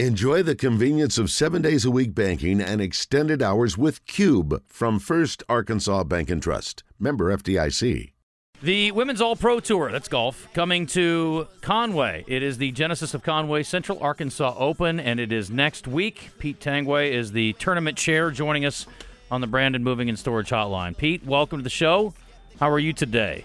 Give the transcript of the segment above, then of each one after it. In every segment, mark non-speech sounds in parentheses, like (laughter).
Enjoy the convenience of seven days a week banking and extended hours with Cube from First Arkansas Bank and Trust. Member FDIC. The Women's All Pro Tour, that's golf, coming to Conway. It is the Genesis of Conway Central Arkansas Open, and it is next week. Pete Tanguay is the tournament chair joining us on the Brandon Moving and Storage Hotline. Pete, welcome to the show. How are you today?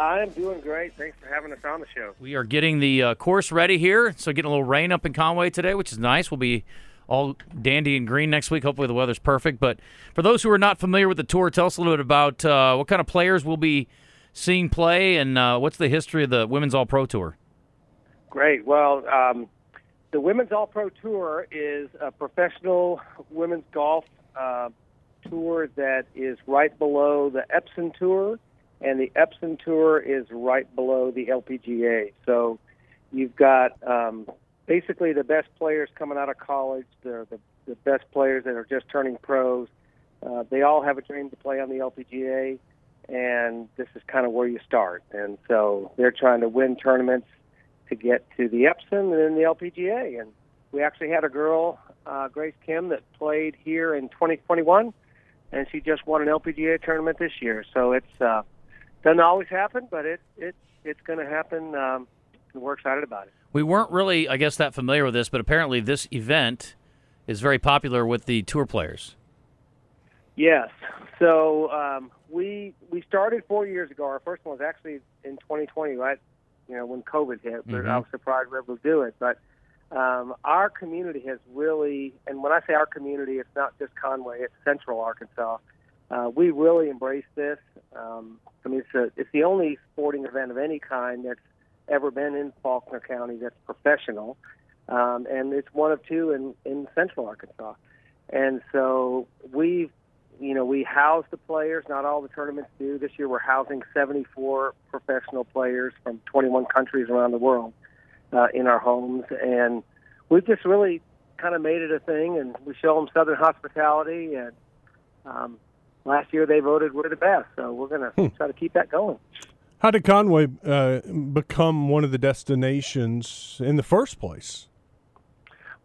I'm doing great. Thanks for having us on the show. We are getting the uh, course ready here, so getting a little rain up in Conway today, which is nice. We'll be all dandy and green next week. Hopefully the weather's perfect. But for those who are not familiar with the tour, tell us a little bit about uh, what kind of players we'll be seeing play and uh, what's the history of the Women's All Pro Tour. Great. Well, um, the Women's All Pro Tour is a professional women's golf uh, tour that is right below the Epson Tour and the Epson Tour is right below the LPGA. So you've got um, basically the best players coming out of college, the, the, the best players that are just turning pros. Uh, they all have a dream to play on the LPGA, and this is kind of where you start. And so they're trying to win tournaments to get to the Epson and then the LPGA. And we actually had a girl, uh, Grace Kim, that played here in 2021, and she just won an LPGA tournament this year. So it's uh, doesn't always happen, but it it it's going to happen. Um, and we're excited about it. We weren't really, I guess, that familiar with this, but apparently this event is very popular with the tour players. Yes. So um, we we started four years ago. Our first one was actually in 2020, right? You know, when COVID hit. But Mm-hmm. I was surprised we were able to do it. But um, our community has really, and when I say our community, it's not just Conway; it's Central Arkansas. Uh, we really embrace this. Um, I mean, it's a, it's the only sporting event of any kind that's ever been in Faulkner County that's professional, um, and it's one of two in in Central Arkansas. And so we've you know, we house the players. Not all the tournaments do. This year, we're housing 74 professional players from 21 countries around the world uh, in our homes, and we've just really kind of made it a thing. And we show them Southern hospitality. And um, last year, they voted we're the best, so we're going to try to keep that going. How did Conway uh, become one of the destinations in the first place?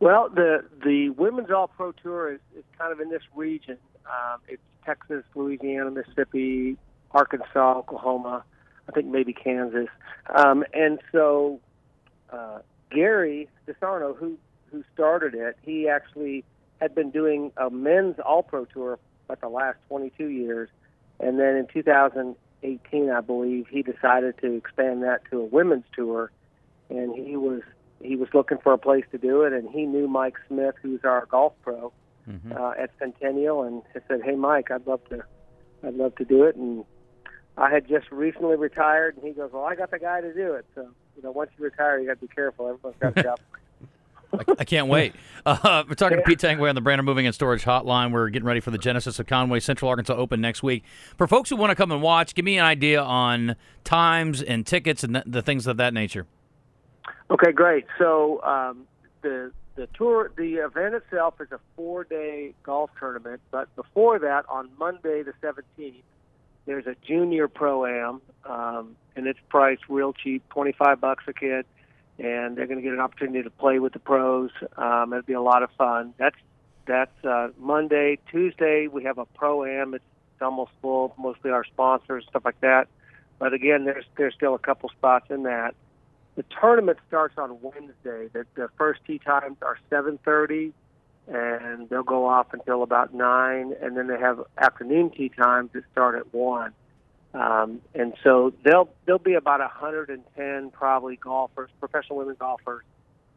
Well, the the Women's All Pro Tour is, is kind of in this region. Um, it's Texas, Louisiana, Mississippi, Arkansas, Oklahoma, I think maybe Kansas, um, and so uh, Gary DeSarno, who who started it, he actually had been doing a men's All Pro Tour for the last 22 years, and then in 2018, I believe, he decided to expand that to a women's tour, and he was he was looking for a place to do it, and he knew Mike Smith, who's our golf pro uh, at Centennial, and he said, "Hey, Mike, I'd love to, I'd love to do it." And I had just recently retired, and he goes, "Well, I got the guy to do it." So, you know, once you retire, you got to be careful. Everyone's got a job. (laughs) I, I can't wait. (laughs) Uh, we're talking to Pete Tanguay on the Brandon Moving and Storage Hotline. We're getting ready for the Genesis of Conway Central Arkansas Open next week. For folks who want to come and watch, give me an idea on times and tickets and th- the things of that nature. Okay, great. So um, the the tour, the event itself is a four day golf tournament, but before that, on Monday the seventeenth, there's a junior pro am, um, and it's priced real cheap, twenty five bucks a kid, and they're going to get an opportunity to play with the pros. Um, it'll be a lot of fun. That's that's uh, Monday. Tuesday we have a pro am. It's, almost full, mostly our sponsors, stuff like that. But again, there's there's still a couple spots in that. The tournament starts on Wednesday. The, the first tee times are 7:30, and they'll go off until about nine, and then they have afternoon tee times that start at one. Um, and so there'll there'll be about 110 probably golfers, professional women golfers,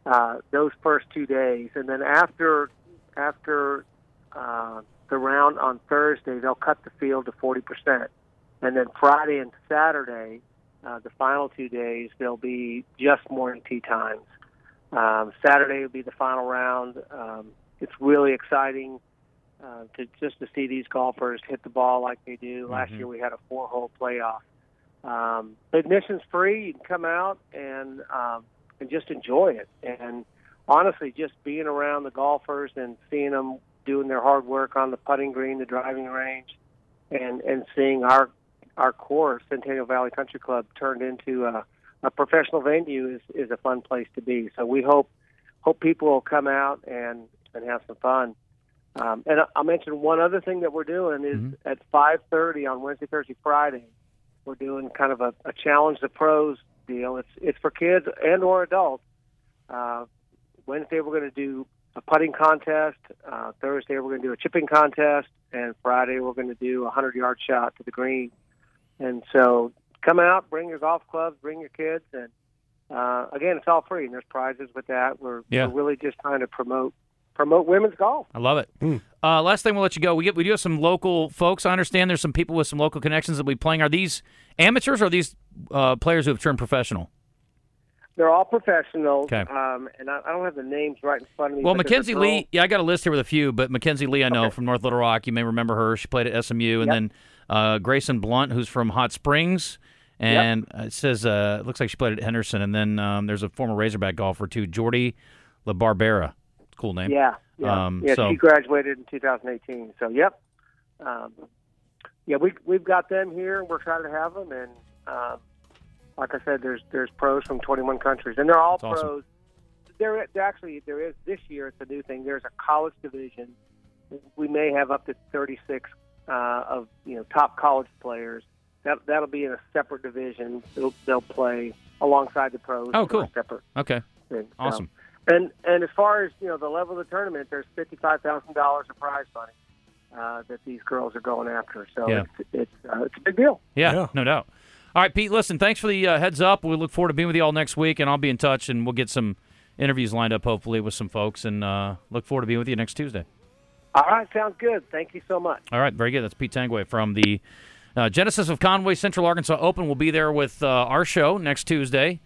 uh, those first two days, and then after after uh, the round on Thursday, they'll cut the field to 40 percent, and then Friday and Saturday uh, the final two days, there'll be just morning tee times. Um, Saturday will be the final round. Um, it's really exciting uh, to just to see these golfers hit the ball like they do. Last year we had a four-hole playoff. Um, admission's free. You can come out and um, and just enjoy it. And honestly, just being around the golfers and seeing them doing their hard work on the putting green, the driving range, and and seeing our our course, Centennial Valley Country Club, turned into a, a professional venue is is a fun place to be. So we hope hope people will come out and and have some fun. Um, and I'll mention one other thing that we're doing is Mhm. at 5:30 on Wednesday, Thursday, Friday. We're doing kind of a, a challenge the pros deal. It's it's for kids and or adults. Uh, Wednesday we're going to do a putting contest. Uh, Thursday we're going to do a chipping contest, and Friday we're going to do a hundred yard shot to the green. And so come out, bring your golf clubs, bring your kids, and uh, again it's all free. And there's prizes with that. We're, Yeah. we're really just trying to promote promote women's golf. I love it. Mm. Uh, last thing, we'll let you go. We get we do have some local folks. I understand there's some people with some local connections that will be playing. Are these amateurs or are these uh, players who have turned professional? They're all professionals, Okay. um, and I, I don't have the names right in front of me. Well, but there's a Mackenzie Lee, yeah, I got a list here with a few, but Mackenzie Lee, I know Okay. from North Little Rock. You may remember her. She played at SMU, and Yep. then uh, Grayson Blunt, who's from Hot Springs, and it says uh, it looks like she played at Henderson. And then um, there's a former Razorback golfer too, Jordy LaBarbera. Cool name. Yeah, yeah, Um, yeah. so- She graduated in 2018. So, yep. Um, yeah, we we've got them here. We're trying to have them, and um, like I said, there's there's pros from 21 countries, and they're all That's awesome. pros. There, there actually there is this year. It's a new thing. There's a college division. We may have up to 36 uh, of you know top college players. That that'll be in a separate division. They'll, they'll play alongside the pros. Oh, cool. Separate Okay. thing. So- Awesome. And and as far as you know, the level of the tournament, there's fifty five thousand dollars of prize money uh, that these girls are going after. So Yeah. it's it's uh, it's a big deal. Yeah, Yeah. no doubt. All right, Pete. Listen, thanks for the uh, heads up. We look forward to being with you all next week, and I'll be in touch, and we'll get some interviews lined up, hopefully, with some folks, and uh, look forward to being with you next Tuesday. All right, sounds good. Thank you so much. All right, very good. That's Pete Tanguay from the uh, Genesis of Conway Central Arkansas Open. We'll be there with uh, our show next Tuesday.